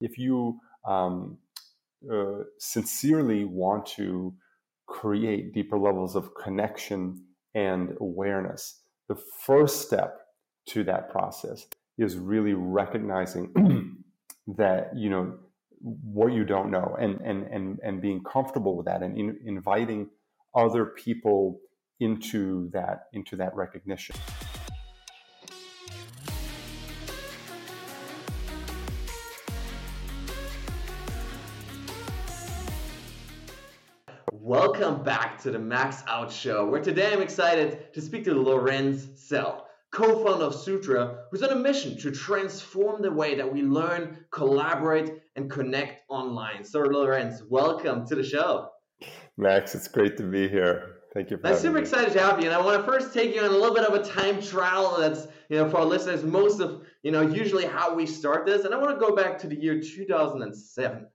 if you um, uh, sincerely want to create deeper levels of connection and awareness, the first step to that process is really recognizing that you know what you don't know and and and and being comfortable with that and in, inviting other people into that into that recognition Welcome back to the Max Out Show, where today I'm excited to speak to Lorenz Sell, co founder of Sutra, who's on a mission to transform the way that we learn, collaborate, and connect online. So, Lorenz, welcome to the show. Max, it's great to be here. Thank you. I'm super me. excited to have you, and I want to first take you on a little bit of a time trial. That's you know for our listeners, most of you know usually how we start this, and I want to go back to the year 2007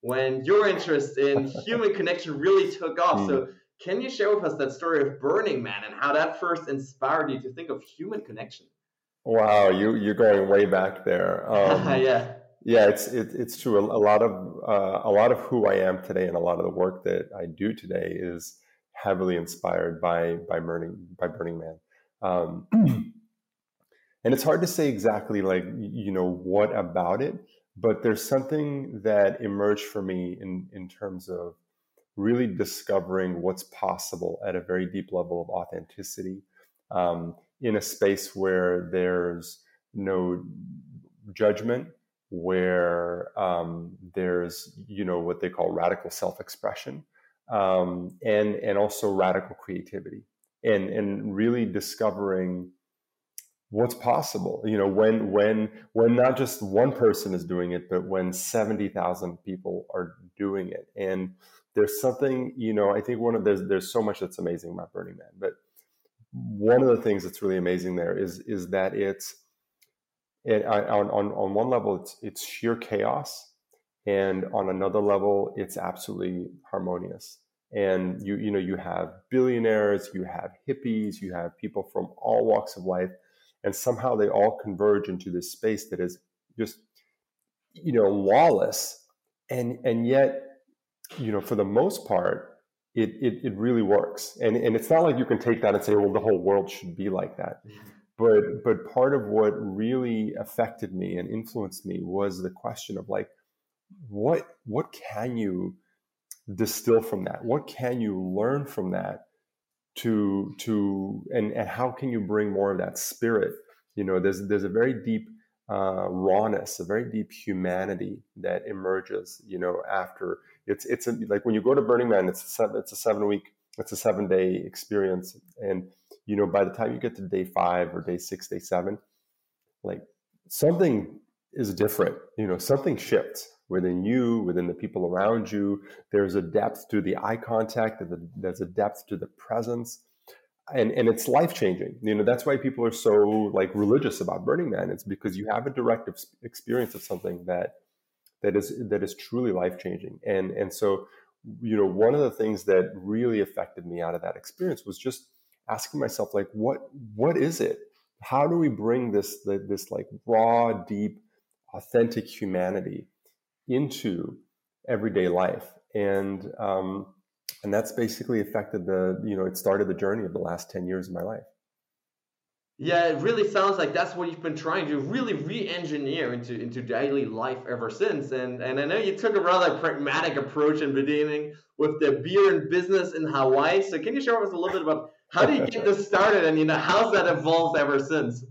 when your interest in human connection really took off. Mm. So, hmm. can you share with us that story of Burning Man and how that first inspired you to think of human connection? Wow, you you're going way back there. Um, yeah. Yeah, it's it, it's true. A, a lot of uh, a lot of who I am today and a lot of the work that I do today is heavily inspired by by Burning by Burning Man. Um, and it's hard to say exactly like you know what about it but there's something that emerged for me in, in terms of really discovering what's possible at a very deep level of authenticity um, in a space where there's no judgment where um, there's you know what they call radical self-expression um, and and also radical creativity. And and really discovering what's possible? You know when when when not just one person is doing it but when 70,000 people are doing it. And there's something you know i think one of there's there's so much that's amazing about burning man but one of the things that's really amazing there is is that it's it, on, on on one level it's it's sheer chaos and on another level it's absolutely harmonious. And you you know you have billionaires you have hippies you have people from all walks of life and somehow they all converge into this space that is just you know lawless. And and yet you know for the most part it it, it really works. And and it's not like you can take that and say well the whole world should be like that. Mm-hmm. but but part of what really affected me and influenced me was the question of like what what can you distill from that? What can you learn from that to to and and how can you bring more of that spirit? You know there's there's a very deep uh, rawness a very deep humanity that emerges you know after. It's it's a, like when you go to burning man it's a seven, it's a seven week it's a seven day experience. And you know by the time you get to day five or day six day seven like something is different you know something shifts within you, within the people around you. There's a depth to the eye contact, there's a depth to the presence. And, and it's life changing. You know, that's why people are so like religious about Burning Man. It's because you have a direct experience of something that that is that is truly life changing. And and so, you know, one of the things that really affected me out of that experience was just asking myself, like, what what is it? How do we bring this this like raw, deep, authentic humanity into everyday life. And um, and that's basically affected the you know it started the journey of the last 10 years of my life. Yeah it really sounds like that's what you've been trying to really re-engineer into into daily life ever since. And and i know you took a rather pragmatic approach in beginning with the beer and business in hawaii. So can you share with us a little bit about how did you get this started? And you know how's that evolved ever since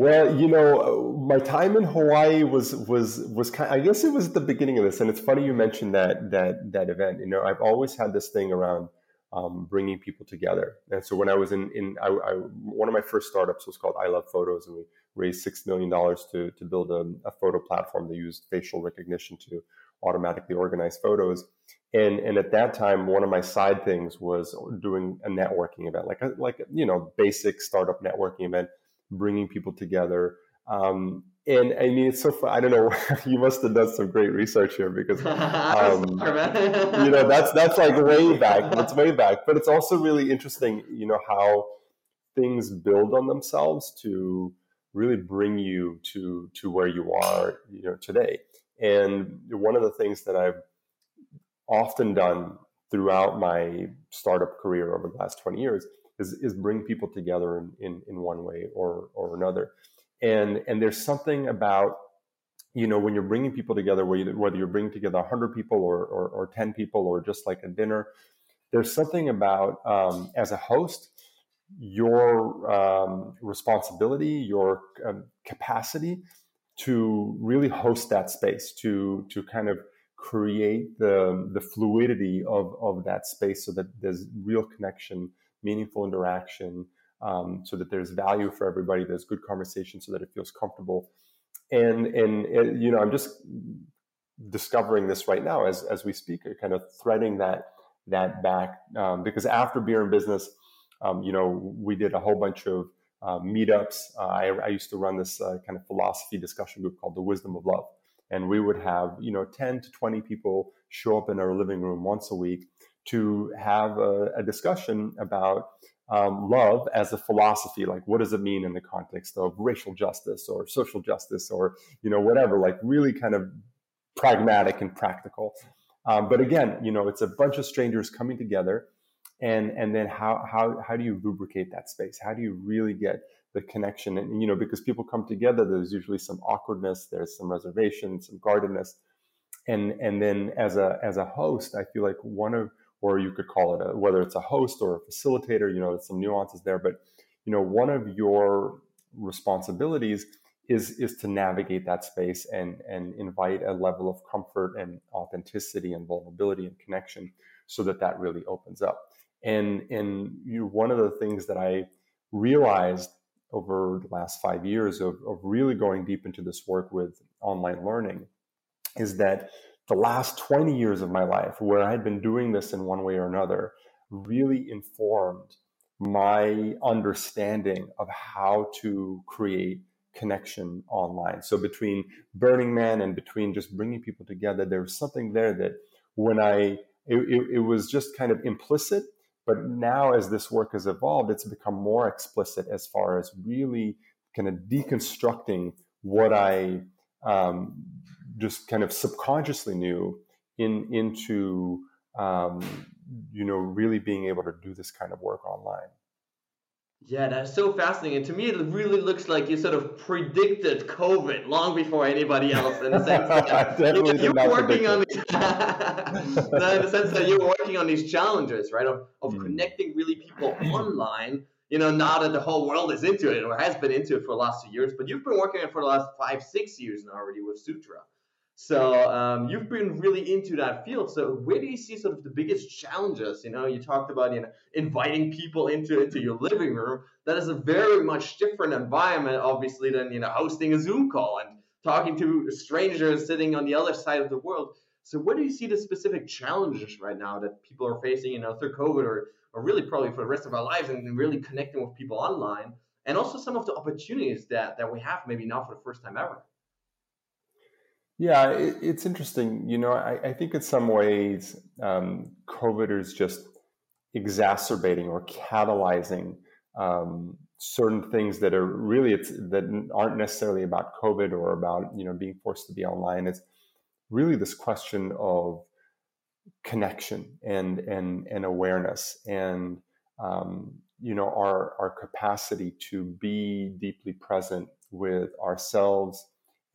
well, you know, my time in Hawaii was was was kind. I guess it was at the beginning of this, and it's funny you mentioned that that that event. You know, I've always had this thing around um, bringing people together, and so when I was in in I, I, one of my first startups was called I Love Photos, and we raised six million dollars to to build a, a photo platform that used facial recognition to automatically organize photos. And and at that time, one of my side things was doing a networking event, like a, like you know basic startup networking event bringing people together. Um, and I mean, it's so fun. I don't know. you must have done some great research here because, um, you know, that's that's like way back. That's way back. But it's also really interesting, you know, how things build on themselves to really bring you to to where you are, you know, today. And one of the things that I've often done throughout my startup career over the last 20 years is, is bring people together in, in, in one way or, or another. And, and there's something about, you know, when you're bringing people together, whether you're bringing together 100 people or, or, or 10 people or just like a dinner, there's something about, um, as a host, your um, responsibility, your um, capacity to really host that space, to to kind of create the the fluidity of of that space, so that there's real connection, meaningful interaction, um, so that there's value for everybody, there's good conversation, so that it feels comfortable, and and uh, you know I'm just discovering this right now as as we speak, kind of threading that that back um, because after beer and business um, you know, we did a whole bunch of uh, meetups. Uh, I, I, used to run this uh, kind of philosophy discussion group called the Wisdom of Love, and we would have you know 10 to 20 people show up in our living room once a week to have a, a discussion about um, love as a philosophy like what does it mean in the context of racial justice or social justice or you know whatever like really kind of pragmatic and practical. Um, but again you know it's a bunch of strangers coming together and and then how how how do you lubricate that space? How do you really get the connection? And you know because people come together there's usually some awkwardness there's some reservation some guardedness. And and then as a as a host i feel like one of or you could call it a, whether it's a host or a facilitator you know there's some nuances there but you know one of your responsibilities is is to navigate that space and and invite a level of comfort and authenticity and vulnerability and connection so that that really opens up. And and you one of the things that I realized over the last five years of, of really going deep into this work with online learning is that the last 20 years of my life where I had been doing this in one way or another really informed my understanding of how to create connection online. So between Burning Man and between just bringing people together, there was something there that when I, it, it, it was just kind of implicit but now, as this work has evolved, it's become more explicit as far as really kind of deconstructing what I um, just kind of subconsciously knew in into um, you know really being able to do this kind of work online. Yeah, that's so fascinating. And to me, it really looks like you sort of predicted COVID long before anybody else. In the sense that you, you're working on these, no, in the sense that you're working on these challenges, right? Of, of mm. connecting really people online. You know, now that the whole world is into it or has been into it for the last two years, but you've been working on it for the last five, six years now already with Sutra. So um, you've been really into that field. So where do you see sort of the biggest challenges? You know, you talked about you know inviting people into into your living room. That is a very much different environment, obviously, than you know hosting a Zoom call and talking to strangers sitting on the other side of the world. So where do you see the specific challenges right now that people are facing, you know, through COVID or or really probably for the rest of our lives and really connecting with people online, and also some of the opportunities that that we have maybe now for the first time ever. Yeah, it, it's interesting. You know, I, I, think in some ways, um, COVID is just exacerbating or catalyzing um, certain things that are really that aren't necessarily about COVID or about you know being forced to be online. It's really this question of connection and and and awareness and um, you know our our capacity to be deeply present with ourselves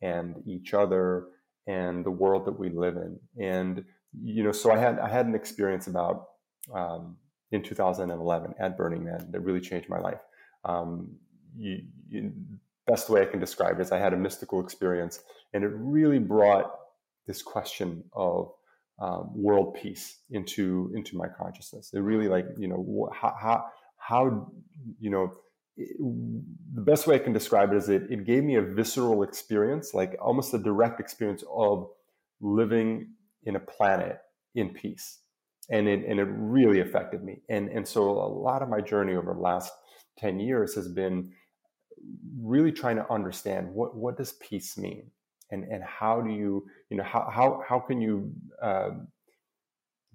and each other and the world that we live in. And you know, so I had I had an experience about um, in 2011 at Burning Man that really changed my life. Um, you, you, best way I can describe it is I had a mystical experience, and it really brought this question of um, world peace into into my consciousness. It really like you know how how, how you know the best way I can describe it is it, it gave me a visceral experience, like almost a direct experience of living in a planet in peace. And it, and it really affected me. And, and so a lot of my journey over the last 10 years has been really trying to understand what, what does peace mean? And, and how do you, you know, how, how, how can you uh,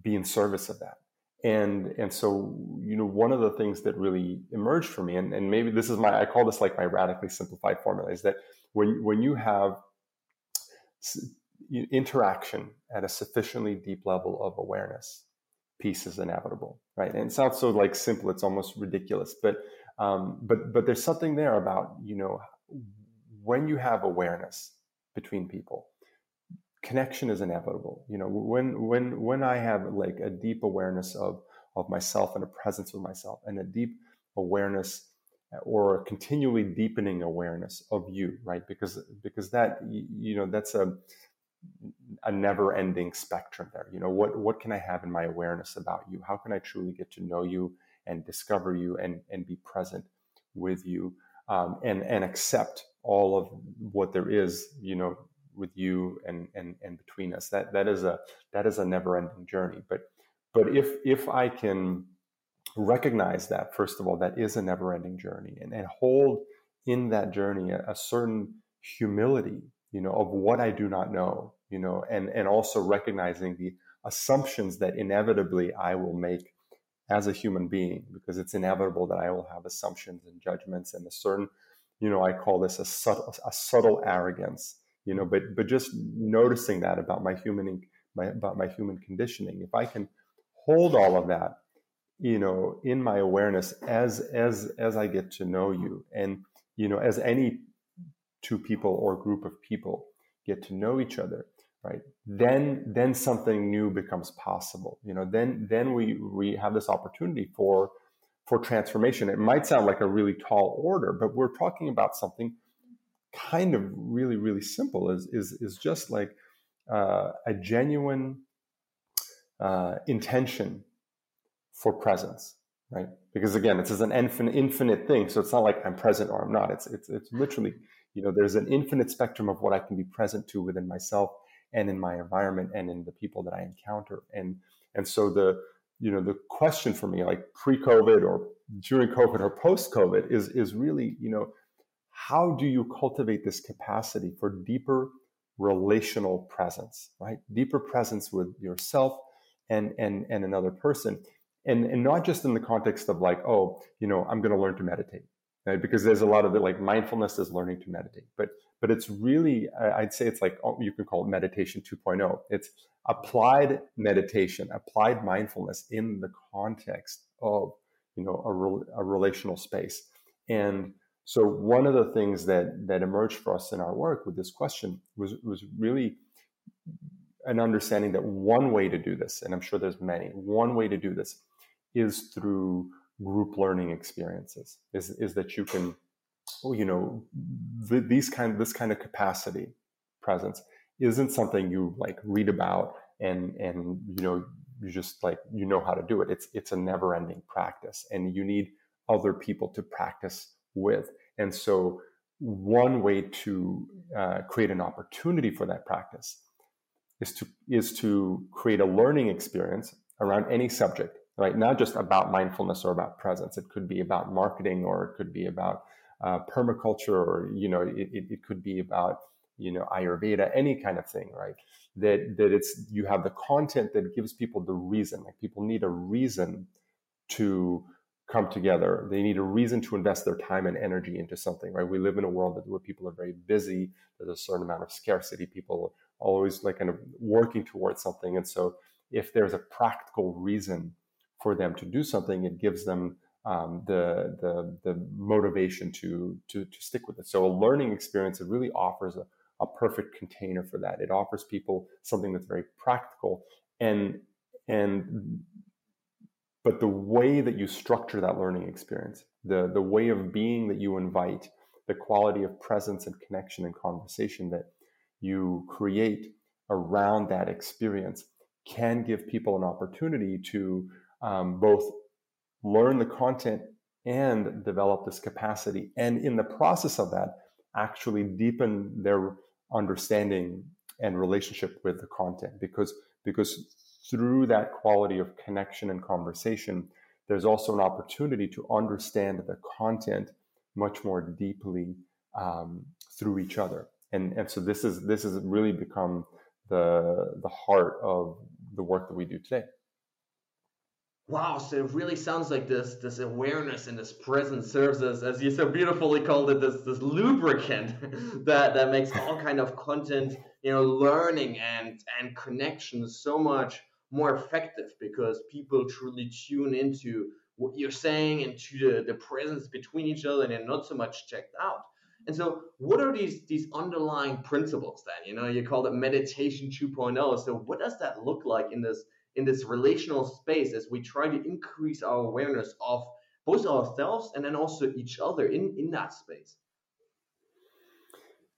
be in service of that? And and so you know one of the things that really emerged for me and, and maybe this is my i call this like my radically simplified formula is that when when you have interaction at a sufficiently deep level of awareness, peace is inevitable, right? And it sounds so like simple, it's almost ridiculous, but um, but but there's something there about you know when you have awareness between people, connection is inevitable. You know, when when when I have like a deep awareness of of myself and a presence with myself and a deep awareness or a continually deepening awareness of you, right? Because because that you know that's a a never ending spectrum there. You know, what what can I have in my awareness about you? How can I truly get to know you and discover you and and be present with you um, and and accept all of what there is, you know, with you and and and between us. That that is a that is a never ending journey. But but if if I can recognize that first of all, that is a never ending journey and, and hold in that journey a, a certain humility, you know, of what I do not know, you know, and and also recognizing the assumptions that inevitably I will make as a human being because it's inevitable that I will have assumptions and judgments and a certain, you know, I call this a subtle, a subtle arrogance, you know, but but just noticing that about my human my, about my human conditioning. If I can hold all of that, you know, in my awareness as as as I get to know you, and you know, as any two people or group of people get to know each other, right then then something new becomes possible you know then then we we have this opportunity for for transformation it might sound like a really tall order but we're talking about something kind of really really simple is is is just like uh, a genuine uh, intention for presence right because again this is an infinite infinite thing so it's not like i'm present or i'm not it's it's it's literally you know there's an infinite spectrum of what i can be present to within myself and in my environment and in the people that I encounter. And and so the you know the question for me, like pre-COVID or during COVID or post-COVID, is is really you know how do you cultivate this capacity for deeper relational presence, right? Deeper presence with yourself and and and another person. And, and not just in the context of like, oh, you know, I'm going to learn to meditate right? Because there's a lot of it, like mindfulness is learning to meditate, but but it's really I'd say it's like oh, you can call it meditation 2.0. It's applied meditation, applied mindfulness in the context of you know a, re- a relational space. And so one of the things that that emerged for us in our work with this question was was really an understanding that one way to do this, and I'm sure there's many, one way to do this is through group learning experiences is, is that you can oh, you know th- these kind this kind of capacity presence isn't something you like read about and and you know you just like you know how to do it. It's it's a never ending practice and you need other people to practice with and so one way to uh, create an opportunity for that practice is to is to create a learning experience around any subject right? Not just about mindfulness or about presence. It could be about marketing, or it could be about uh, permaculture, or you know, it, it, it, could be about you know Ayurveda, any kind of thing, right? That that it's you have the content that gives people the reason. Like people need a reason to come together. They need a reason to invest their time and energy into something, right? We live in a world that where people are very busy. There's a certain amount of scarcity. People are always like kind of working towards something, and so if there's a practical reason for them to do something, it gives them um, the, the, the motivation to, to, to stick with it. So a learning experience, it really offers a, a perfect container for that. It offers people something that's very practical and, and, but the way that you structure that learning experience, the, the way of being that you invite, the quality of presence and connection and conversation that you create around that experience can give people an opportunity to um, both learn the content and develop this capacity. And in the process of that, actually deepen their understanding and relationship with the content because because through that quality of connection and conversation there's also an opportunity to understand the content much more deeply um, through each other. And and so this is this has really become the the heart of the work that we do today. Wow so it really sounds like this this awareness and this presence serves as as you so beautifully called it this this lubricant that that makes all kind of content you know learning and and connections so much more effective because people truly tune into what you're saying and to the, the presence between each other and they're not so much checked out. And so what are these these underlying principles then? You know you call it meditation 2.0 so what does that look like in this in this relational space as we try to increase our awareness of both ourselves and then also each other in in that space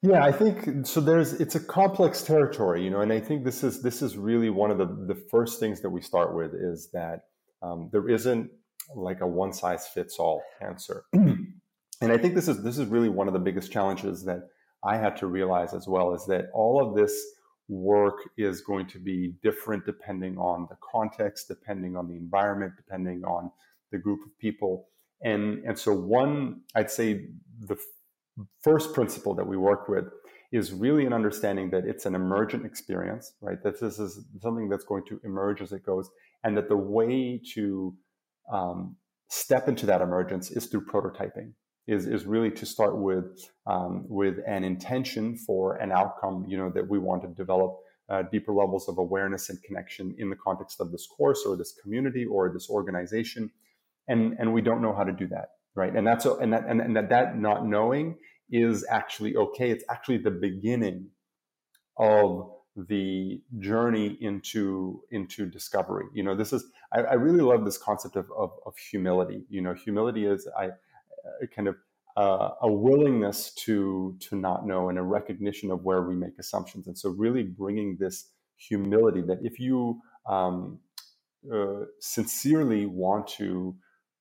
yeah i think so there's it's a complex territory you know and i think this is this is really one of the the first things that we start with is that um, there isn't like a one size fits all answer and i think this is this is really one of the biggest challenges that i had to realize as well is that all of this work is going to be different depending on the context, depending on the environment, depending on the group of people. And, and so, one, I'd say the first principle that we work with is really an understanding that it's an emergent experience, right? That this is something that's going to emerge as it goes, and that the way to um, step into that emergence is through prototyping is, is really to start with um, with an intention for an outcome you know that we want to develop uh, deeper levels of awareness and connection in the context of this course or this community or this organization and and we don't know how to do that right? And that's and that and, and that, that not knowing is actually okay. It's actually the beginning of the journey into into discovery. You know this is i, I really love this concept of, of, of humility. You know humility is i kind of uh, a willingness to to not know and a recognition of where we make assumptions. And so really bringing this humility that if you um, uh, sincerely want to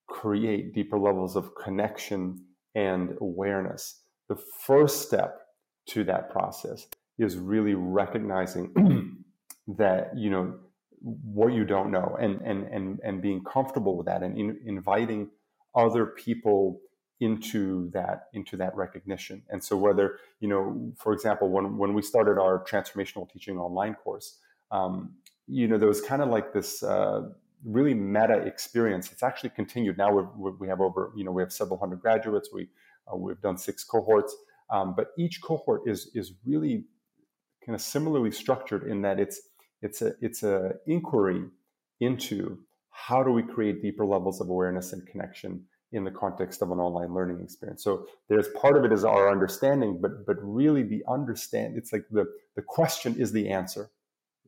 create deeper levels of connection and awareness. The first step to that process is really recognizing that you know what you don't know and and and and being comfortable with that and in, inviting other people into that into that recognition. And so whether you know for example when when we started our transformational teaching online course um, you know there was kind of like this uh, really meta experience it's actually continued now we we have over you know we have several hundred graduates we uh, we've done six cohorts um, but each cohort is is really kind of similarly structured in that it's it's a it's a inquiry into how do we create deeper levels of awareness and connection in the context of an online learning experience. So there's part of it is our understanding, but but really the understand it's like the the question is the answer.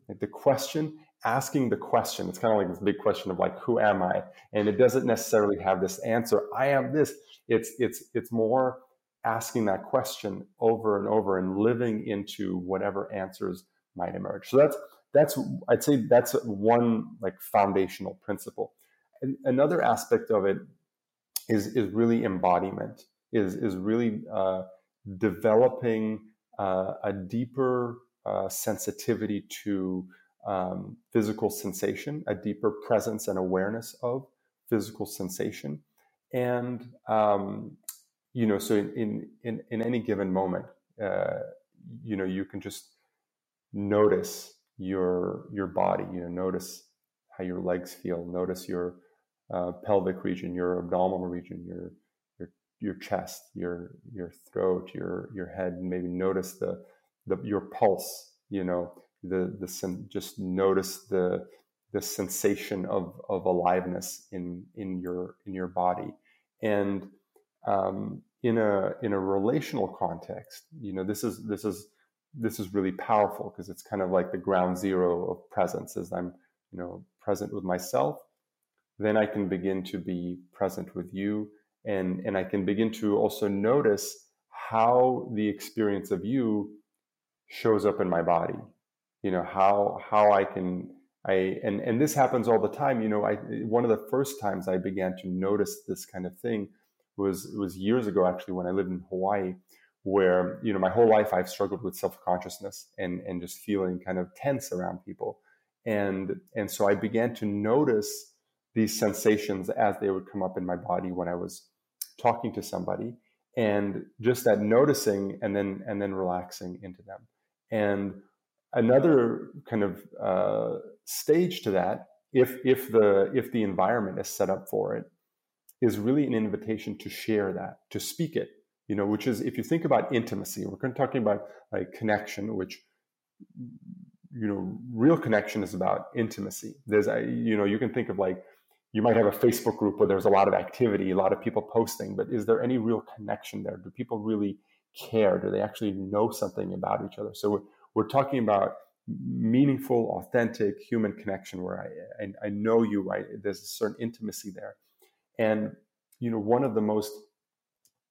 Like the question, asking the question. It's kind of like this big question of like who am I? And it doesn't necessarily have this answer. I am this. It's it's it's more asking that question over and over and living into whatever answers might emerge. So that's that's I'd say that's one like foundational principle. And another aspect of it is is really embodiment is is really uh, developing uh, a deeper uh, sensitivity to um, physical sensation, a deeper presence and awareness of physical sensation, and um, you know, so in in in any given moment, uh, you know, you can just notice your your body. You know, notice how your legs feel. Notice your uh, pelvic region, your abdominal region, your your your chest, your your throat, your your head, and maybe notice the the your pulse. You know, the the just notice the the sensation of of aliveness in in your in your body, and um, in a in a relational context, you know, this is this is this is really powerful because it's kind of like the ground zero of presence. As I'm, you know, present with myself then I can begin to be present with you. And and I can begin to also notice how the experience of you shows up in my body. You know, how how I can I and and this happens all the time. You know, I one of the first times I began to notice this kind of thing was was years ago actually when I lived in Hawaii where you know my whole life I've struggled with self-consciousness and and just feeling kind of tense around people and and so I began to notice these sensations as they would come up in my body when I was talking to somebody and just that noticing and then and then relaxing into them and another kind of uh, stage to that if if the if the environment is set up for it is really an invitation to share that to speak it you know which is if you think about intimacy we're talking about like connection which you know real connection is about intimacy. There's a you know you can think of like you might have a facebook group where there's a lot of activity a lot of people posting but is there any real connection there? Do people really care? Do they actually know something about each other? So we're, talking about meaningful authentic human connection where i i, I know you I, there's a certain intimacy there. And you know one of the most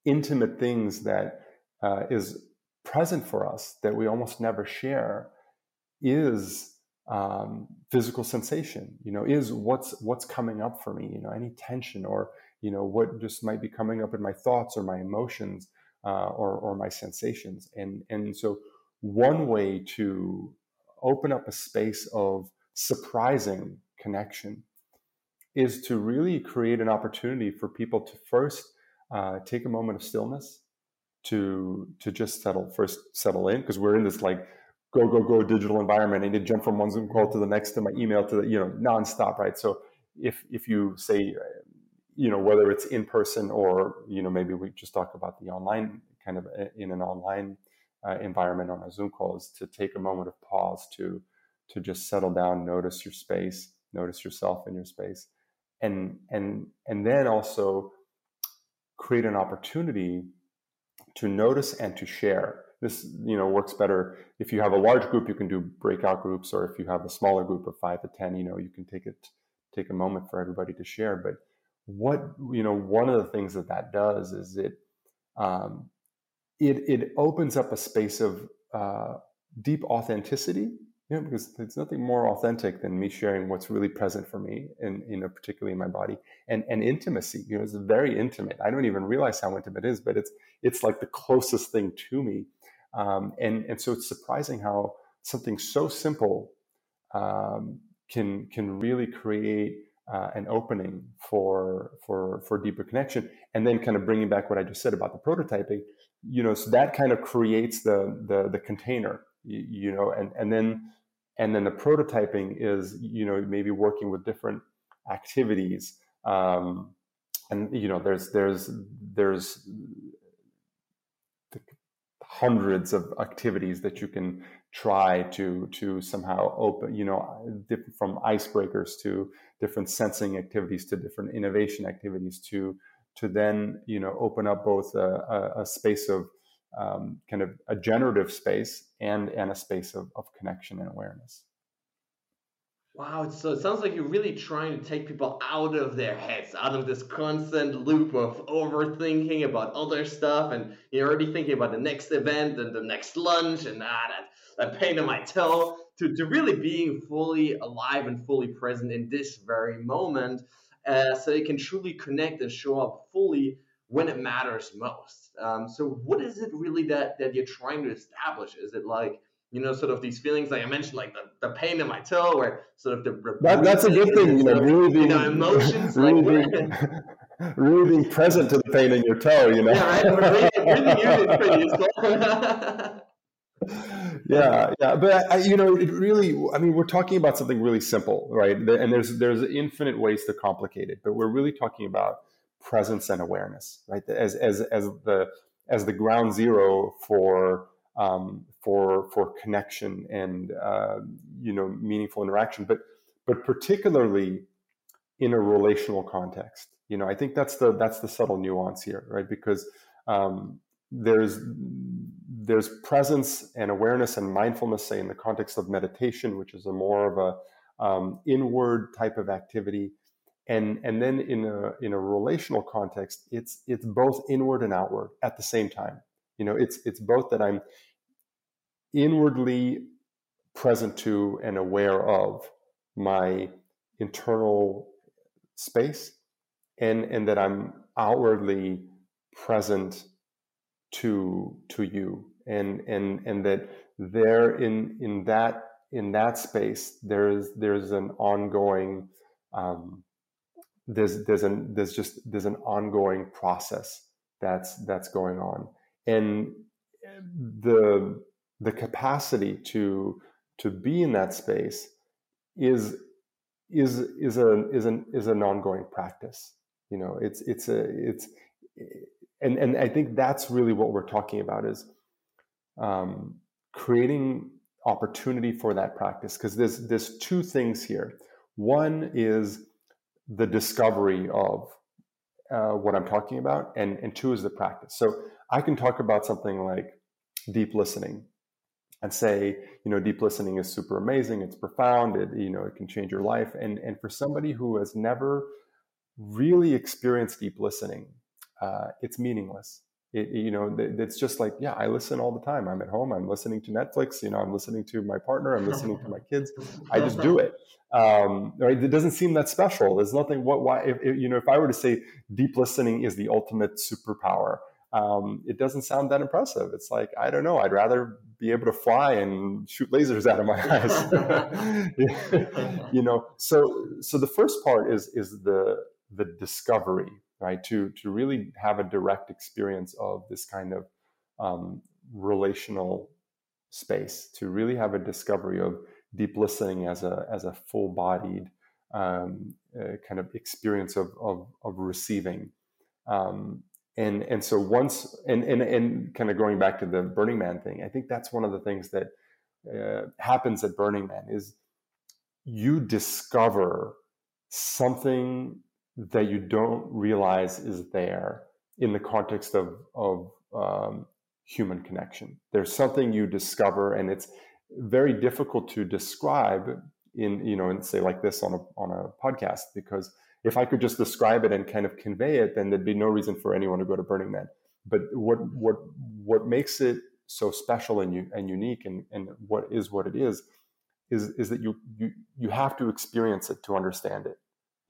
intimate things that uh, is present for us that we almost never share is um, physical sensation you know is what's what's coming up for me you know any tension or you know what just might be coming up in my thoughts or my emotions uh, or or my sensations. And and so one way to open up a space of surprising connection is to really create an opportunity for people to first uh, take a moment of stillness to to just settle first settle in because we're in this like go go go digital environment. And to jump from one zoom call to the next to my email to the you know nonstop right? So if if you say you know whether it's in person or you know maybe we just talk about the online kind of uh, in an online uh, environment on a zoom call is to take a moment of pause to to just settle down notice your space notice yourself in your space and and and then also create an opportunity to notice and to share. This you know works better if you have a large group you can do breakout groups or if you have a smaller group of five to ten you know you can take it take a moment for everybody to share. But what you know one of the things that that does is it um, it it opens up a space of uh, deep authenticity you know, because there's nothing more authentic than me sharing what's really present for me and you know particularly in my body and and intimacy you know it's very intimate. I don't even realize how intimate it is but it's it's like the closest thing to me. Um, and and so it's surprising how something so simple um, can can really create uh, an opening for for for deeper connection and then kind of bringing back what i just said about the prototyping you know so that kind of creates the the, the container you, know and and then and then the prototyping is you know maybe working with different activities um, and you know there's there's there's hundreds of activities that you can try to to somehow open you know from icebreakers to different sensing activities to different innovation activities to to then you know open up both a, a, space of um, kind of a generative space and and a space of, of connection and awareness. Wow, so it sounds like you're really trying to take people out of their heads, out of this constant loop of overthinking about other stuff, and you're already thinking about the next event and the next lunch and ah, that, that pain in my toe, to, to really being fully alive and fully present in this very moment, uh, so they can truly connect and show up fully when it matters most. Um, so, what is it really that that you're trying to establish? Is it like you know, sort of these feelings like I mentioned, like the, the pain in my toe, or sort of the that, that's a good thing, you know, really being, you know, emotions, really, like, being, really being present to the pain in your toe, you know. Yeah, right. Really, really useful. Yeah, yeah, but I, you know, it really. I mean, we're talking about something really simple, right? And there's there's infinite ways to complicate it, but we're really talking about presence and awareness, right? As as as the as the ground zero for um, for for connection and uh, you know meaningful interaction, but but particularly in a relational context. You know, I think that's the that's the subtle nuance here, right? Because um, there's there's presence and awareness and mindfulness, say in the context of meditation, which is a more of a um, inward type of activity, and and then in a in a relational context, it's it's both inward and outward at the same time. You know, it's it's both that I'm inwardly present to and aware of my internal space and and that I'm outwardly present to to you and and and that there in in that in that space there's there's an ongoing um, there's there's an there's just there's an ongoing process that's that's going on and the the capacity to to be in that space is is is a is an is an ongoing practice. You know, it's it's a it's and and I think that's really what we're talking about is um, creating opportunity for that practice because there's there's two things here. One is the discovery of uh, what I'm talking about, and and two is the practice. So I can talk about something like deep listening and say, you know, deep listening is super amazing, it's profound, it you know, it can change your life. And and for somebody who has never really experienced deep listening, uh, it's meaningless. It, you know, it's just like, yeah, I listen all the time. I'm at home. I'm listening to Netflix. You know, I'm listening to my partner. I'm listening to my kids. I just do it. Um, right? It doesn't seem that special. There's nothing. What? Why? If, if, you know, if I were to say deep listening is the ultimate superpower, um, it doesn't sound that impressive. It's like I don't know. I'd rather be able to fly and shoot lasers out of my eyes. you know. So so the first part is is the the discovery right? To to really have a direct experience of this kind of um, relational space, to really have a discovery of deep listening as a as a full bodied um, uh, kind of experience of of, of receiving. Um, and and so once and, and and kind of going back to the Burning Man thing, I think that's one of the things that uh, happens at Burning Man is you discover something that you don't realize is there in the context of, of um, human connection. There's something you discover, and it's very difficult to describe in you know and say like this on a on a podcast because if I could just describe it and kind of convey it, then there'd be no reason for anyone to go to Burning Man. But what what what makes it so special and and unique and, and what is what it is is is that you you you have to experience it to understand it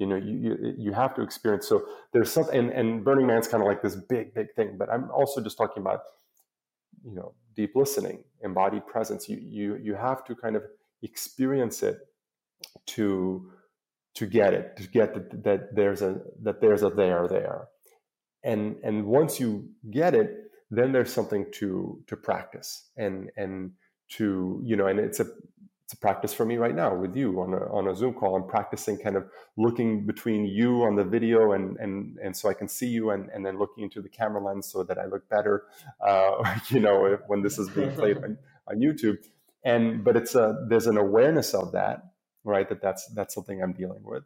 you know you, you, you have to experience. So there's something and, and burning man's kind of like this big big thing but i'm also just talking about you know deep listening embodied presence. You you you have to kind of experience it to to get it to get that, that there's a that there's a there there. And and once you get it then there's something to to practice and and to you know and it's a it's a practice for me right now with you on a, on a Zoom call. I'm practicing kind of looking between you on the video and, and, and so I can see you and, and then looking into the camera lens so that I look better, uh, you know, when this is being played on, on YouTube. And, but it's a, there's an awareness of that, right? That that's, that's something I'm dealing with.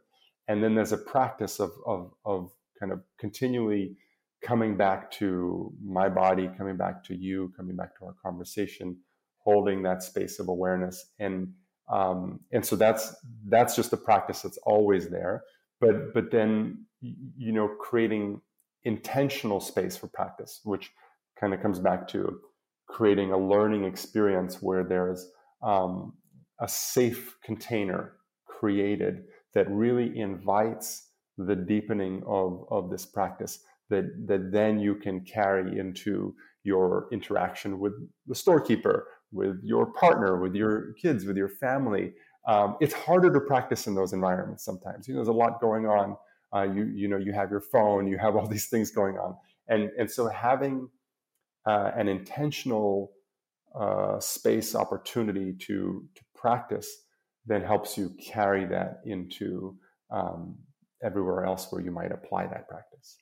And then there's a practice of, of, of kind of continually coming back to my body, coming back to you, coming back to our conversation, holding that space of awareness. And um, and so that's that's just a practice that's always there. But but then you know creating intentional space for practice which kind of comes back to creating a learning experience where there's um, a safe container created that really invites the deepening of, of this practice that, that then you can carry into your interaction with the storekeeper with your partner, with your kids, with your family. Um, it's harder to practice in those environments sometimes. You know, there's a lot going on. Uh, you you know, you have your phone, you have all these things going on, and and so having uh, an intentional uh, space opportunity to to practice then helps you carry that into um, everywhere else where you might apply that practice.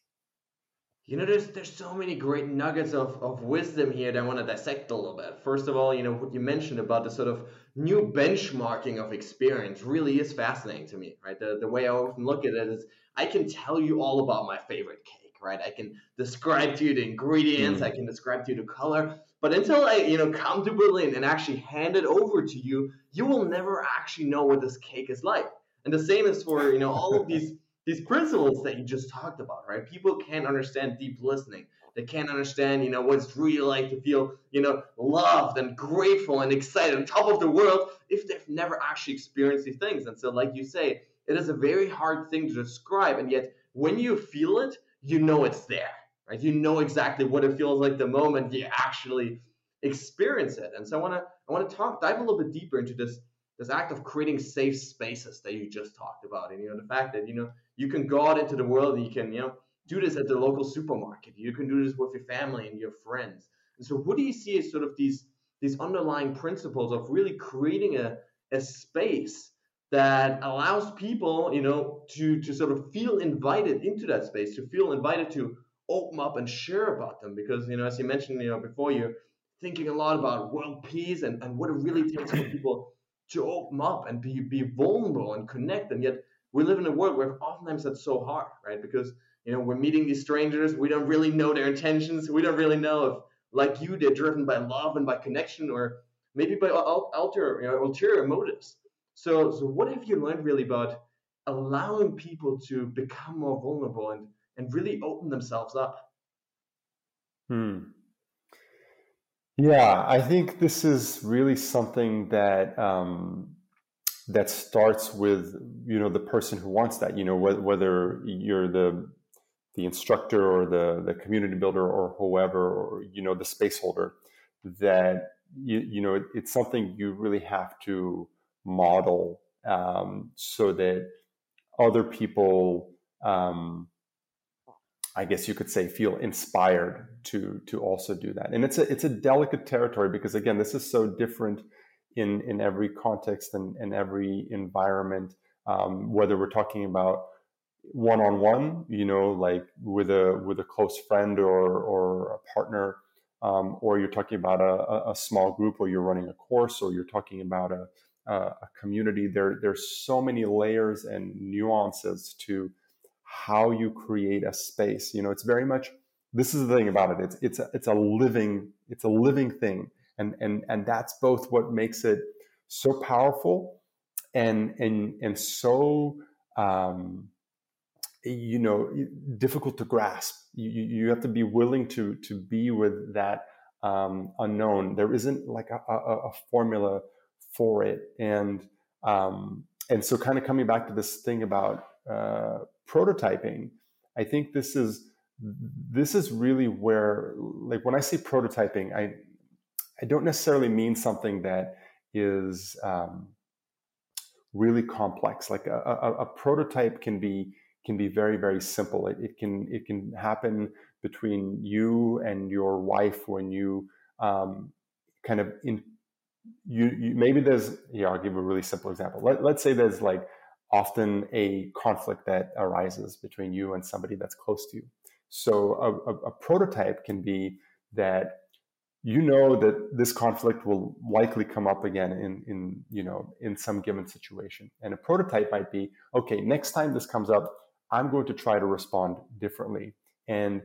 You know, there's there's so many great nuggets of, of wisdom here that I want to dissect a little bit. First of all, you know, what you mentioned about the sort of new benchmarking of experience really is fascinating to me, right? The, the way I often look at it is I can tell you all about my favorite cake, right? I can describe to you the ingredients, mm. I can describe to you the color, but until I, you know, come to Berlin and actually hand it over to you, you will never actually know what this cake is like. And the same is for, you know, all of these these principles that you just talked about, right? People can't understand deep listening. They can't understand, you know, what it's really like to feel, you know, loved and grateful and excited on top of the world if they've never actually experienced these things. And so, like you say, it is a very hard thing to describe, and yet when you feel it, you know it's there, right? You know exactly what it feels like the moment you actually experience it. And so I want to I want to talk dive a little bit deeper into this this act of creating safe spaces that you just talked about, and you know the fact that you know you can go out into the world and you can, you know, do this at the local supermarket. You can do this with your family and your friends. And so what do you see as sort of these these underlying principles of really creating a, a space that allows people, you know, to to sort of feel invited into that space, to feel invited to open up and share about them. Because you know, as you mentioned, you know, before you're thinking a lot about world peace and, and what it really takes for people to open up and be be vulnerable and connect. And yet we live in a world where oftentimes that's so hard, right? Because you know, we're meeting these strangers, we don't really know their intentions, we don't really know if like you, they're driven by love and by connection or maybe by ulterior, you know, ulterior motives. So, so what have you learned really about allowing people to become more vulnerable and, and really open themselves up? Hmm. Yeah, I think this is really something that um, that starts with you know the person who wants that. You know, wh- whether you're the the instructor or the the community builder or whoever, or you know the space holder, that you you know it, it's something you really have to model um, so that other people, um, I guess you could say, feel inspired to to also do that. And it's a it's a delicate territory because again, this is so different in in every context and, and every environment. Um, whether we're talking about one on one, you know, like with a with a close friend or or a partner, um, or you're talking about a, a small group, or you're running a course, or you're talking about a a community. There, there's so many layers and nuances to how you create a space. You know, it's very much. This is the thing about it. It's it's a, it's a living it's a living thing, and and and that's both what makes it so powerful, and and and so. Um, you know difficult to grasp you, you have to be willing to to be with that um, unknown there isn't like a, a, a formula for it. And um, and so, kind of coming back to this thing about uh, prototyping, I think this is this is really where, like, when I say prototyping, I I don't necessarily mean something that is um, really complex. Like a, a, a, prototype can be can be very very simple. It, it, can it can happen between you and your wife when you um, kind of in, you, you maybe there's yeah i'll give a really simple example Let, let's say there's like often a conflict that arises between you and somebody that's close to you. So a, a, a prototype can be that you know that this conflict will likely come up again in in you know in some given situation. And a prototype might be okay next time this comes up i'm going to try to respond differently. And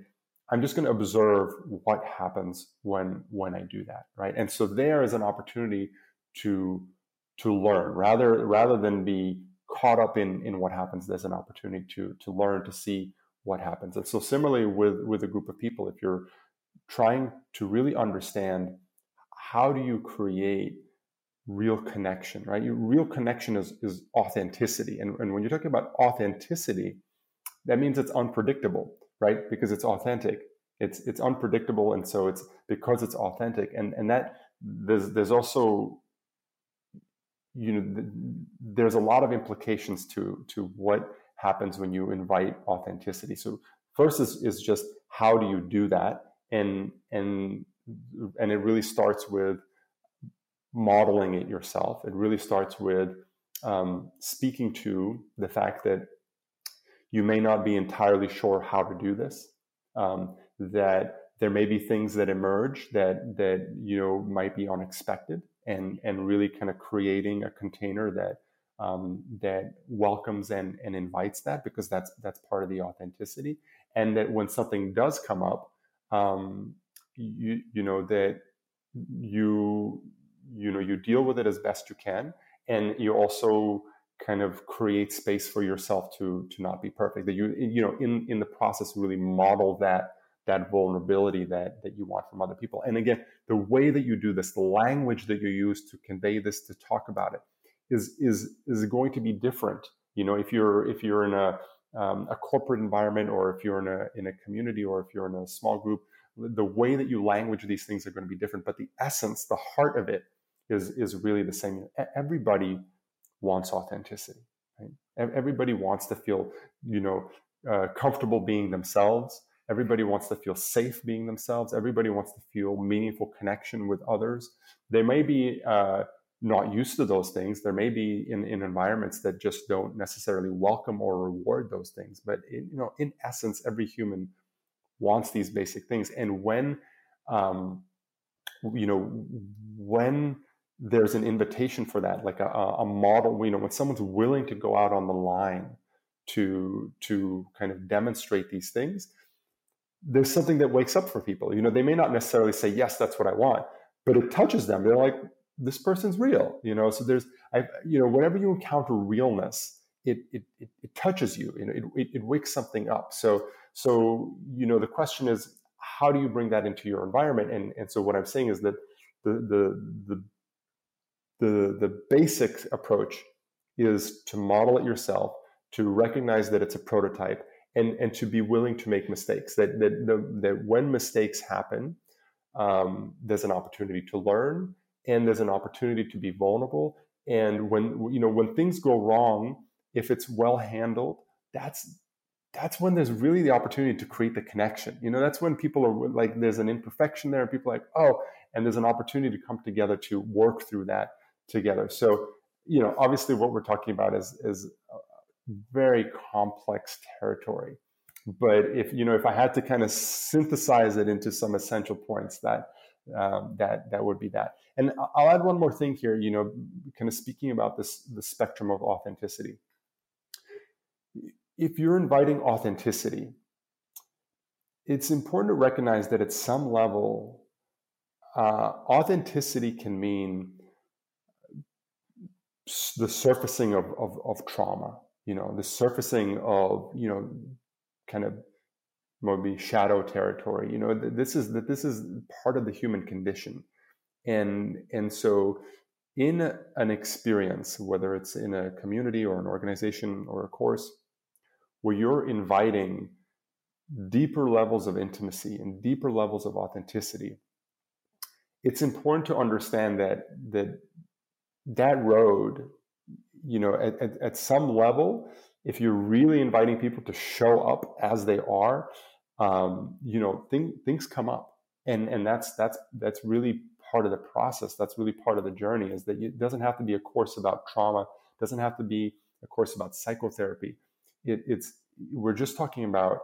I'm just going to observe what happens when when I do that, right? And so there is an opportunity to to learn. Rather rather than be caught up in in what happens. There's an opportunity to to learn to see what happens. And so similarly with with a group of people, if you're trying to really understand how do you create real connection, right? Your real connection is is authenticity, and and when you're talking about authenticity, that means it's unpredictable right? Because it's authentic. It's it's unpredictable, and so it's because it's authentic, and and that there's there's also you know there's a lot of implications to to what happens when you invite authenticity. So first is is just how do you do that, and and and it really starts with modeling it yourself. It really starts with um, speaking to the fact that you may not be entirely sure how to do this. Um, that there may be things that emerge that that you know might be unexpected, and and really kind of creating a container that um, that welcomes and and invites that because that's that's part of the authenticity, and that when something does come up, um, you you know that you you know you deal with it as best you can, and you also kind of create space for yourself to to not be perfect. That you you know in in the process really model that that vulnerability that that you want from other people. And again the way that you do this the language that you use to convey this to talk about it is is is going to be different you know if you're if you're in a um, a corporate environment or if you're in a in a community or if you're in a small group the way that you language these things are going to be different but the essence the heart of it is is really the same everybody wants authenticity. Right? Everybody wants to feel, you know, uh, comfortable being themselves. Everybody wants to feel safe being themselves. Everybody wants to feel meaningful connection with others. They may be, uh, not used to those things. There may be in, in environments that just don't necessarily welcome or reward those things. But you know, in essence, every human wants these basic things. And when, um, you know, when there's an invitation for that, like a, a model, you know, when someone's willing to go out on the line to to kind of demonstrate these things, there's something that wakes up for people. You know, they may not necessarily say, "Yes, that's what I want," but it touches them. They're like, this person's real you know so there's i you know whenever you encounter realness it it, it, it touches you you know it, it, it wakes something up so so you know the question is how do you bring that into your environment and and so what i'm saying is that the the the the, the basic approach is to model it yourself to recognize that it's a prototype and and to be willing to make mistakes that that the, that when mistakes happen um, there's an opportunity to learn and there's an opportunity to be vulnerable. And when you know when things go wrong if it's well handled that's that's when there's really the opportunity to create the connection. You know that's when people are like there's an imperfection there and people are like oh and there's an opportunity to come together to work through that together. So you know obviously what we're talking about is is very complex territory but if you know if i had to kind of synthesize it into some essential points that um, that that would be that. And I'll add one more thing here. You know, kind of speaking about this the spectrum of authenticity. If you're inviting authenticity, it's important to recognize that at some level, uh, authenticity can mean the surfacing of, of, of trauma. You know, the surfacing of you know, kind of maybe shadow territory. You know, this is that this is part of the human condition, and and so in an experience, whether it's in a community or an organization or a course, where you're inviting deeper levels of intimacy and deeper levels of authenticity, it's important to understand that that that road, you know, at, at, at some level, if you're really inviting people to show up as they are, um, you know, thing, things come up, and and that's that's that's really part of the process. That's really part of the journey. Is that it doesn't have to be a course about trauma. Doesn't have to be a course about psychotherapy. It, it's we're just talking about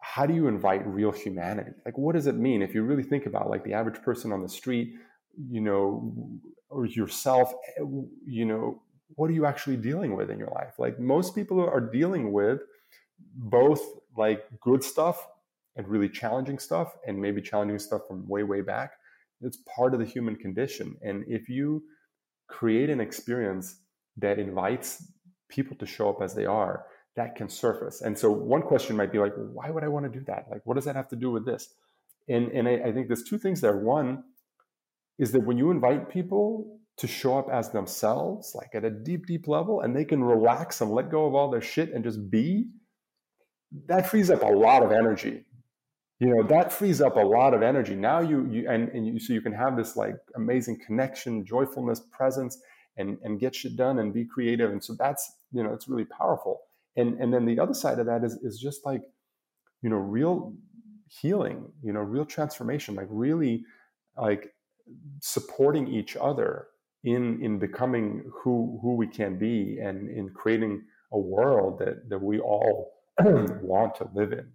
how do you invite real humanity? Like, what does it mean if you really think about like the average person on the street, you know, or yourself, you know, what are you actually dealing with in your life? Like most people are dealing with both like good stuff and really challenging stuff and maybe challenging stuff from way way back. It's part of the human condition. And if you create an experience that invites people to show up as they are that can surface. And so one question might be like why would i want to do that? Like what does that have to do with this? And and I, I think there's two things there. One is that when you invite people to show up as themselves like at a deep deep level and they can relax and let go of all their shit and just be that frees up a lot of energy. You know that frees up a lot of energy. Now you, you and, and you, so you can have this like amazing connection joyfulness presence and and get shit done and be creative. And so that's you know it's really powerful. And and then the other side of that is is just like you know real healing you know real transformation like really like supporting each other in in becoming who who we can be and in creating a world that that we all want to live in.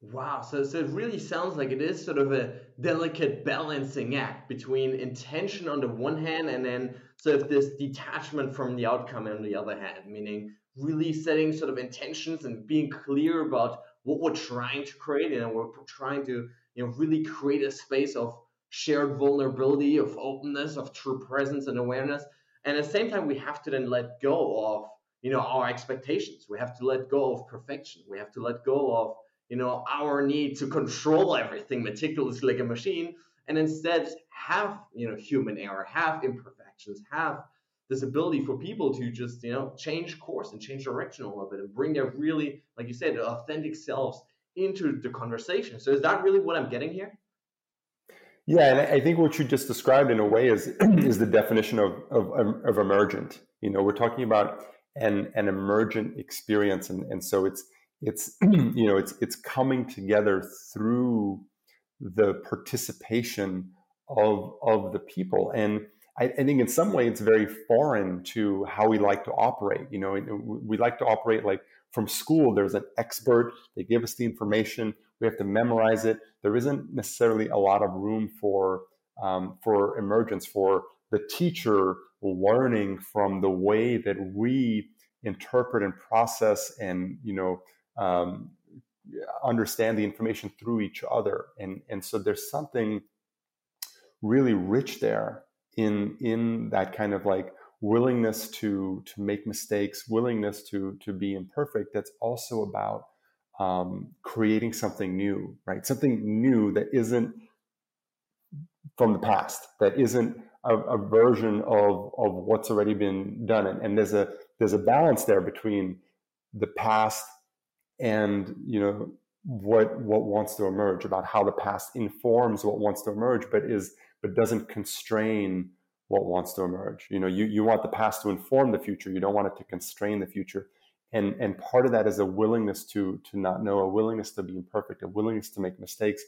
Wow, so, so it really sounds like it is sort of a delicate balancing act between intention on the one hand and then sort of this detachment from the outcome on the other hand, meaning really setting sort of intentions and being clear about what we're trying to create and we're trying to you know really create a space of shared vulnerability, of openness, of true presence and awareness. And at the same time, we have to then let go of you know our expectations. We have to let go of perfection. We have to let go of you know our need to control everything meticulously like a machine and instead have you know human error have imperfections have this ability for people to just you know change course and change direction a little bit and bring their really like you said authentic selves into the conversation. So is that really what i'm getting here yeah, and I think what you just described in a way is is the definition of, of of emergent. You know, we're talking about and an emergent experience and, and so it's it's you know it's it's coming together through the participation of of the people and I, I, think in some way it's very foreign to how we like to operate you know we like to operate like from school there's an expert they give us the information we have to memorize it. There isn't necessarily a lot of room for um, for emergence for the teacher learning from the way that we interpret and process and you know um, understand the information through each other. And and so there's something really rich there in in that kind of like willingness to to make mistakes willingness to to be imperfect that's also about um, creating something new right? Something new that isn't from the past that isn't a, a version of of what's already been done. And, and there's a there's a balance there between the past and you know what what wants to emerge about how the past informs what wants to emerge but is but doesn't constrain what wants to emerge you know you, you want the past to inform the future you don't want it to constrain the future and and part of that is a willingness to to not know a willingness to be imperfect a willingness to make mistakes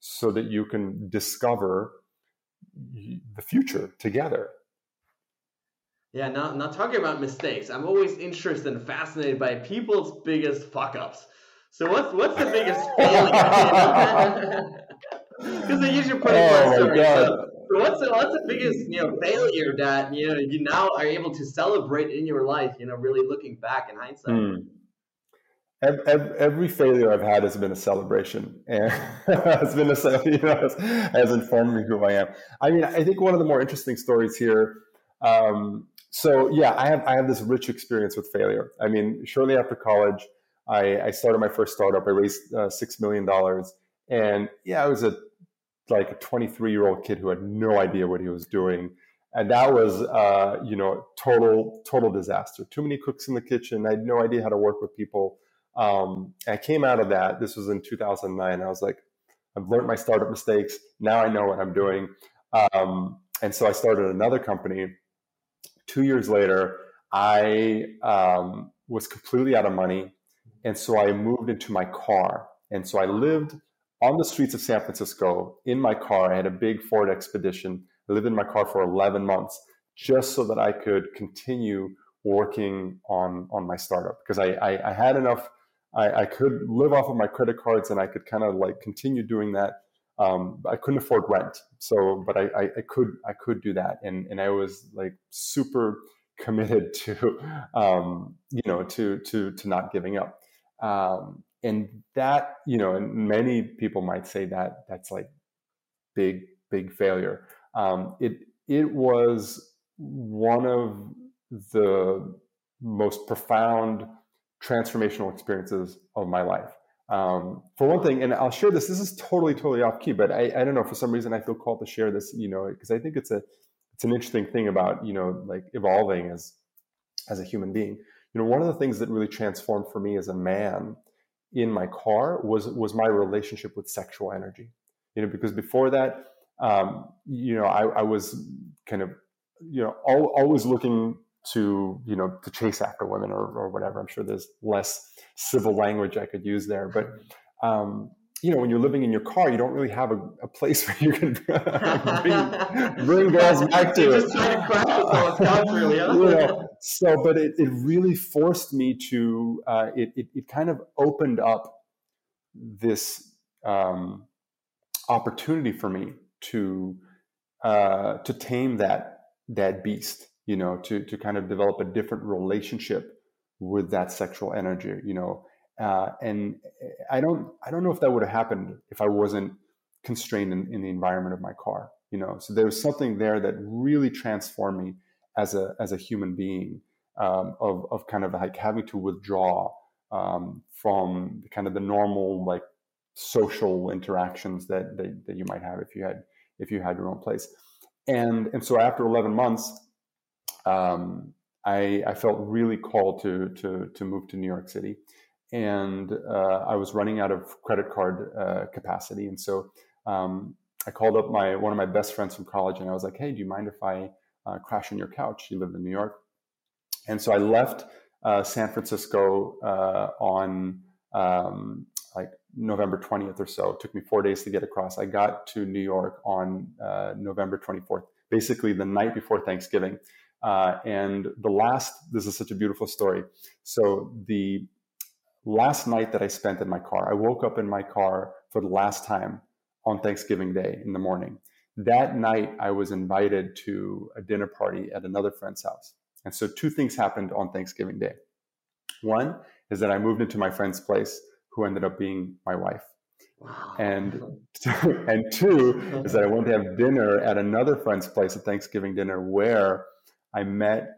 so that you can discover the future together yeah, now, now talking about mistakes, I'm always interested and fascinated by people's biggest fuck ups. So what's what's the biggest failure? Because they usually put in oh my. So, so what's the what's the biggest you know failure that you know you now are able to celebrate in your life? You know, really looking back in hindsight. Hmm. Every, failure I've had has been a celebration, and has been a you know has, has, informed me who I am. I mean, I think one of the more interesting stories here um, so yeah, I have I have this rich experience with failure. I mean, shortly after college, I, I started my first startup. I raised uh, six million dollars, and yeah, I was a like a 23 year old kid who had no idea what he was doing, and that was uh, you know total total disaster. Too many cooks in the kitchen. I had no idea how to work with people. Um, I came out of that. This was in 2009. I was like, I've learned my startup mistakes. Now I know what I'm doing. Um, and so I started another company two years later, I um, was completely out of money. And so I moved into my car. And so I lived on the streets of San Francisco in my car. I had a big Ford Expedition. I lived in my car for 11 months just so that I could continue working on, on my startup because I, I, I had enough. I, I, could live off of my credit cards and I could kind of like continue doing that um, I couldn't afford rent, so but I, I, I, could I could do that, and and I was like super committed to um, you know to to to not giving up, um, and that you know, and many people might say that that's like big big failure. Um, it it was one of the most profound transformational experiences of my life. Um, for one thing, and I'll share this. This is totally, totally off key, but I, I don't know. For some reason, I feel called to share this. You know, because I think it's a it's an interesting thing about you know like evolving as as a human being. You know, one of the things that really transformed for me as a man in my car was was my relationship with sexual energy. You know, because before that, um, you know, I, I was kind of you know always looking to you know to chase after women or, or whatever i'm sure there's less civil language i could use there but um, you know when you're living in your car you don't really have a, a place where you can bring, bring girls back to just trying to crash really, huh? you know, so but it, it really forced me to uh, it, it, it kind of opened up this um, opportunity for me to uh, to tame that that beast you know, to to kind of develop a different relationship with that sexual energy, you know. Uh, and I don't I don't know if that would have happened if I wasn't constrained in, in the environment of my car, you know. So there was something there that really transformed me as a as a human being um, of of kind of like having to withdraw um, from kind of the normal like social interactions that, that that you might have if you had if you had your own place. And and so after 11 months, um, I, I, felt really called to, to, to move to New York City. And uh, I was running out of credit card uh, capacity. And so um, I called up my one of my best friends from college and I was like, hey, do you mind if I uh, crash on your couch? He lived in New York. And so I left uh, San Francisco uh, on um, like November 20th or so. It took me four days to get across. I got to New York on uh, November 24th, basically the night before Thanksgiving. Uh, and the last, this is such a beautiful story. So the last night that I spent in my car, I woke up in my car for the last time on Thanksgiving Day in the morning. That night, I was invited to a dinner party at another friend's house. And so, two things happened on Thanksgiving Day. One is that I moved into my friend's place, who ended up being my wife. Wow. And and two is that I went to have dinner at another friend's place, a Thanksgiving dinner, where I met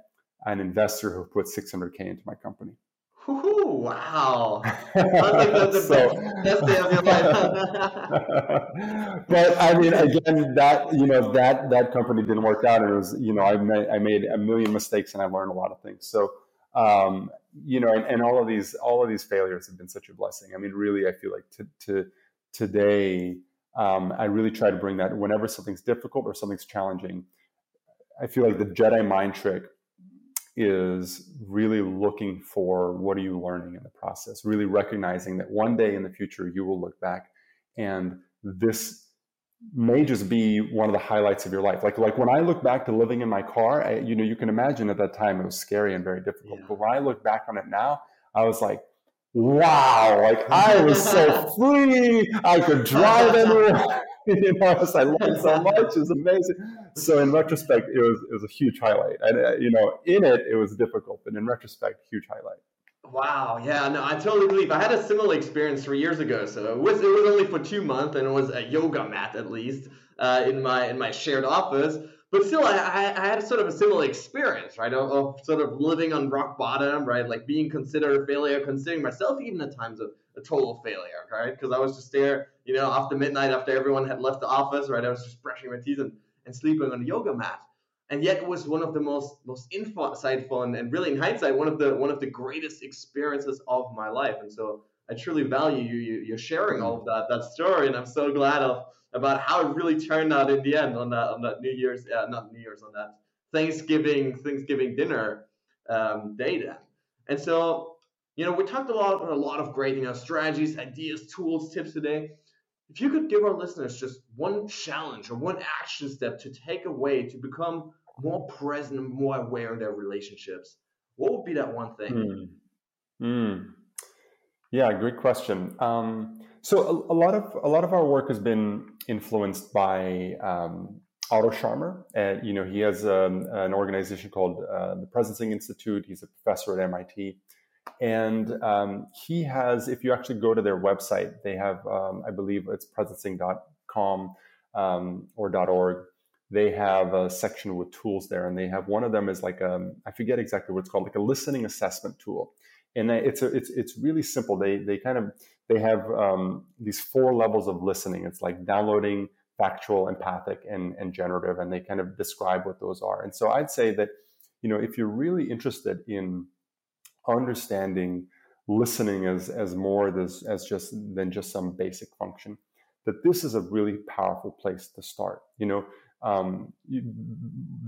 an investor who put 600k into my company. Wow. like the, so, best, day of your life. but I mean, again, that, you know, that, that company didn't work out. And it was, you know, I made, I made a million mistakes and I learned a lot of things. So, um, you know, and, and, all of these, all of these failures have been such a blessing. I mean, really, I feel like to, to today, um, I really try to bring that whenever something's difficult or something's challenging, I feel like the Jedi mind trick is really looking for what are you learning in the process, really recognizing that one day in the future you will look back and this may just be one of the highlights of your life. Like like when I look back to living in my car, I, you know, you can imagine at that time it was scary and very difficult. Yeah. But when I look back on it now, I was like, wow, like I was so free. I could drive anywhere. you know, I learned so much. It's amazing. So in retrospect, it was it was a huge highlight. And uh, you know, in it, it was difficult, but in retrospect, huge highlight. Wow. Yeah. No, I totally believe. I had a similar experience three years ago. So it was it was only for two months, and it was a yoga mat at least uh, in my in my shared office. But still, I, I, had sort of a similar experience, right? Of, of, sort of living on rock bottom, right? Like being considered a failure, considering myself even at times of a total failure, right? Because I was just there, you know, after midnight, after everyone had left the office, right? I was just brushing my teeth and, and sleeping on a yoga mat. And yet it was one of the most most insightful and, and really in hindsight, one of the one of the greatest experiences of my life. And so I truly value you, you you're sharing all of that that story, and I'm so glad of about how it really turned out in the end on that on that New Year's, uh, not New Year's, on that Thanksgiving Thanksgiving dinner um, then. And so you know, we talked a lot on a lot of great, you know, strategies, ideas, tools, tips today. If you could give our listeners just one challenge or one action step to take away to become more present and more aware in their relationships, what would be that one thing? Mm. Mm. Yeah, great question. Um, so a, a, lot of a lot of our work has been influenced by um, Otto Scharmer, and you know he has um, an organization called uh, the Presencing Institute. He's a professor at MIT, and um, he has, if you actually go to their website, they have, um, I believe it's presencing.com um, or .org. They have a section with tools there, and they have one of them is like a, I forget exactly what it's called, like a listening assessment tool. And it's a, it's it's really simple. They they kind of they have um, these four levels of listening. It's like downloading, factual, empathic, and and generative, and they kind of describe what those are. And so I'd say that you know if you're really interested in understanding listening as as more as, as just than just some basic function that this is a really powerful place to start you know um, you,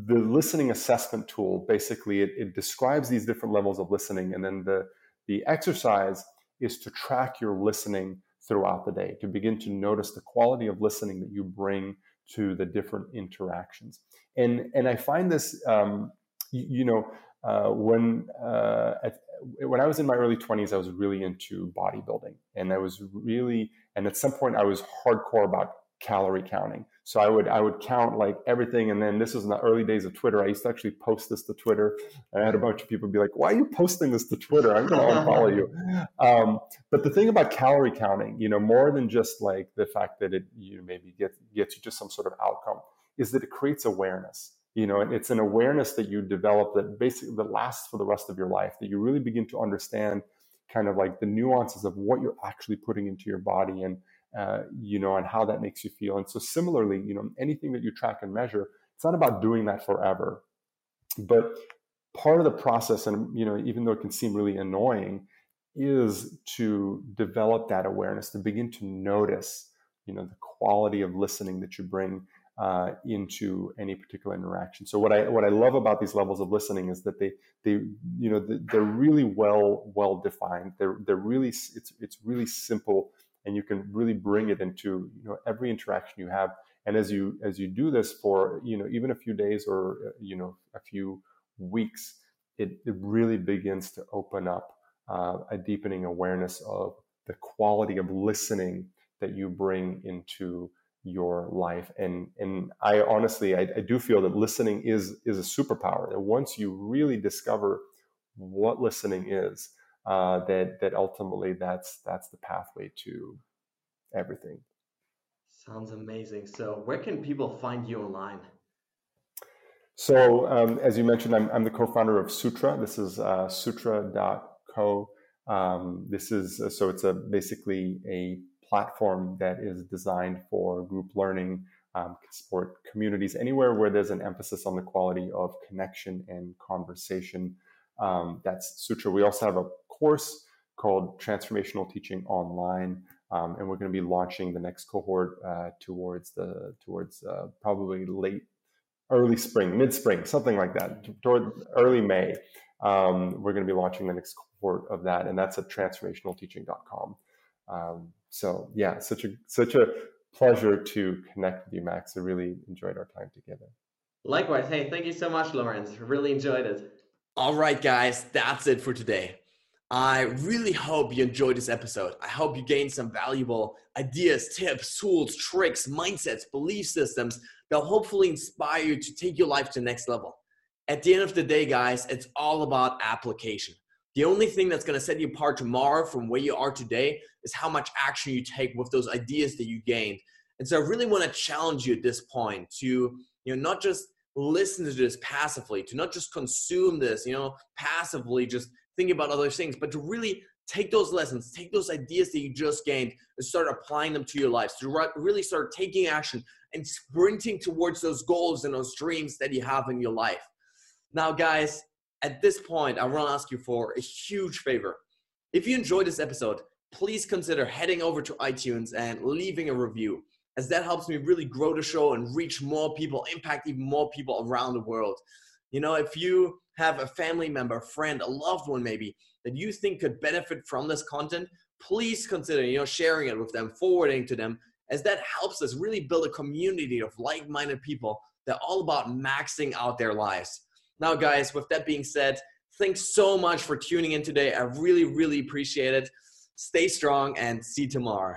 the listening assessment tool basically it, it describes these different levels of listening and then the the exercise is to track your listening throughout the day to begin to notice the quality of listening that you bring to the different interactions and and i find this um, you, you know uh, when uh, at, when I was in my early 20s, I was really into bodybuilding. And I was really, and at some point, I was hardcore about calorie counting. So I would I would count like everything, and then this was in the early days of Twitter. I used to actually post this to Twitter. I had a bunch of people be like, "Why are you posting this to Twitter? I'm going to unfollow you." Um, but the thing about calorie counting, you know, more than just like the fact that it you know, maybe gets gets you to some sort of outcome, is that it creates awareness you know and it's an awareness that you develop that basically that lasts for the rest of your life that you really begin to understand kind of like the nuances of what you're actually putting into your body and uh, you know and how that makes you feel and so similarly you know anything that you track and measure it's not about doing that forever but part of the process and you know even though it can seem really annoying is to develop that awareness to begin to notice you know the quality of listening that you bring uh, into any particular interaction. So what I what I love about these levels of listening is that they they you know they're really well well defined. They're they're really it's it's really simple and you can really bring it into you know every interaction you have. And as you as you do this for you know even a few days or uh, you know a few weeks it, it really begins to open up uh, a deepening awareness of the quality of listening that you bring into your life. And and i honestly I, I, do feel that listening is is a superpower that once you really discover what listening is uh, that that ultimately that's that's the pathway to everything. Sounds amazing. So where can people find you online? So um, as you mentioned i'm, I'm the co-founder of sutra. This is uh, sutra.co um, this is uh, so it's a basically a platform that is designed for group learning, um, support communities, anywhere where there's an emphasis on the quality of connection and conversation. Um, that's Sutra. We also have a course called Transformational Teaching Online, um, and we're going to be launching the next cohort uh, towards the towards uh, probably late, early spring, mid spring, something like that, toward early May. Um, we're going to be launching the next cohort of that, and that's at transformationalteaching.com. Um, so yeah, such a such a pleasure to connect with you, Max. I really enjoyed our time together. Likewise. Hey, thank you so much, Lawrence. Really enjoyed it. All right, guys, that's it for today. I really hope you enjoyed this episode. I hope you gained some valuable ideas, tips, tools, tricks, mindsets, belief systems that'll hopefully inspire you to take your life to the next level. At the end of the day, guys, it's all about application. The only thing that's going to set you apart tomorrow from where you are today is how much action you take with those ideas that you gained. And so I really want to challenge you at this point to, you know, not just listen to this passively, to not just consume this, you know, passively, just think about other things, but to really take those lessons, take those ideas that you just gained and start applying them to your lives, to really start taking action and sprinting towards those goals and those dreams that you have in your life. Now, guys, at this point, I want to ask you for a huge favor. If you enjoyed this episode, please consider heading over to iTunes and leaving a review, as that helps me really grow the show and reach more people, impact even more people around the world. You know, if you have a family member, friend, a loved one maybe that you think could benefit from this content, please consider, you know, sharing it with them, forwarding to them, as that helps us really build a community of like-minded people that are all about maxing out their lives. Now, guys, with that being said, thanks so much for tuning in today. I really, really appreciate it. Stay strong and see you tomorrow.